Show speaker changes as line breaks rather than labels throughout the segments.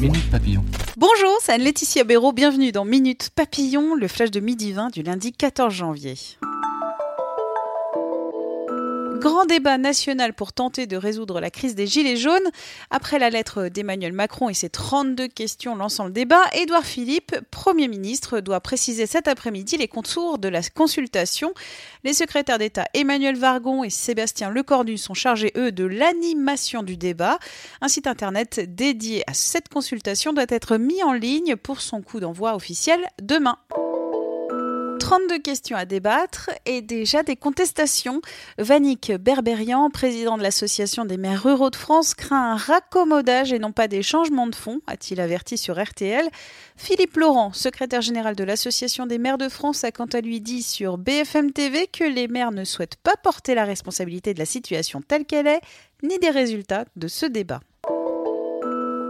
Minute Papillon.
Bonjour, c'est Anne-Laetitia Béraud. Bienvenue dans Minute Papillon, le flash de midi 20 du lundi 14 janvier. Grand débat national pour tenter de résoudre la crise des Gilets jaunes. Après la lettre d'Emmanuel Macron et ses 32 questions lançant le débat, Édouard Philippe, Premier ministre, doit préciser cet après-midi les contours de la consultation. Les secrétaires d'État Emmanuel Vargon et Sébastien Lecornu sont chargés, eux, de l'animation du débat. Un site internet dédié à cette consultation doit être mis en ligne pour son coup d'envoi officiel demain. 32 questions à débattre et déjà des contestations. Vanik Berberian, président de l'Association des maires ruraux de France, craint un raccommodage et non pas des changements de fonds, a-t-il averti sur RTL. Philippe Laurent, secrétaire général de l'Association des maires de France, a quant à lui dit sur BFM TV que les maires ne souhaitent pas porter la responsabilité de la situation telle qu'elle est, ni des résultats de ce débat.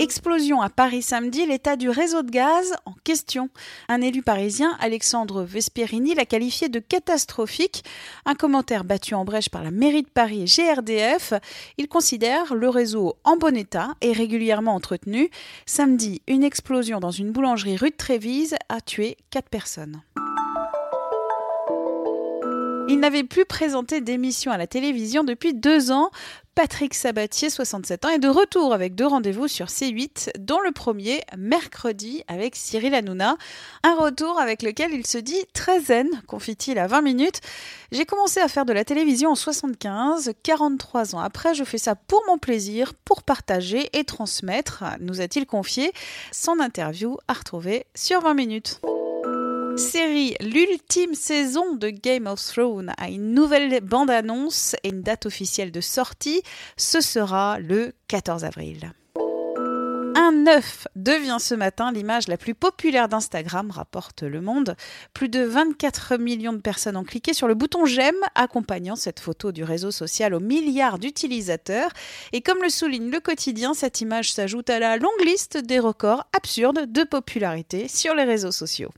Explosion à Paris samedi, l'état du réseau de gaz en question. Un élu parisien, Alexandre Vesperini, l'a qualifié de catastrophique. Un commentaire battu en brèche par la mairie de Paris GRDF. Il considère le réseau en bon état et régulièrement entretenu. Samedi, une explosion dans une boulangerie rue de Trévise a tué quatre personnes. Il n'avait plus présenté d'émission à la télévision depuis deux ans. Patrick Sabatier, 67 ans, est de retour avec deux rendez-vous sur C8, dont le premier mercredi avec Cyril Hanouna. Un retour avec lequel il se dit très zen, confie-t-il à 20 minutes. J'ai commencé à faire de la télévision en 75, 43 ans après, je fais ça pour mon plaisir, pour partager et transmettre, nous a-t-il confié. Son interview à retrouver sur 20 minutes série, l'ultime saison de Game of Thrones a une nouvelle bande-annonce et une date officielle de sortie. Ce sera le 14 avril. Un œuf devient ce matin l'image la plus populaire d'Instagram, rapporte Le Monde. Plus de 24 millions de personnes ont cliqué sur le bouton j'aime, accompagnant cette photo du réseau social aux milliards d'utilisateurs. Et comme le souligne le quotidien, cette image s'ajoute à la longue liste des records absurdes de popularité sur les réseaux sociaux.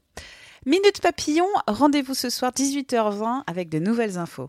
Minute Papillon, rendez-vous ce soir 18h20 avec de nouvelles infos.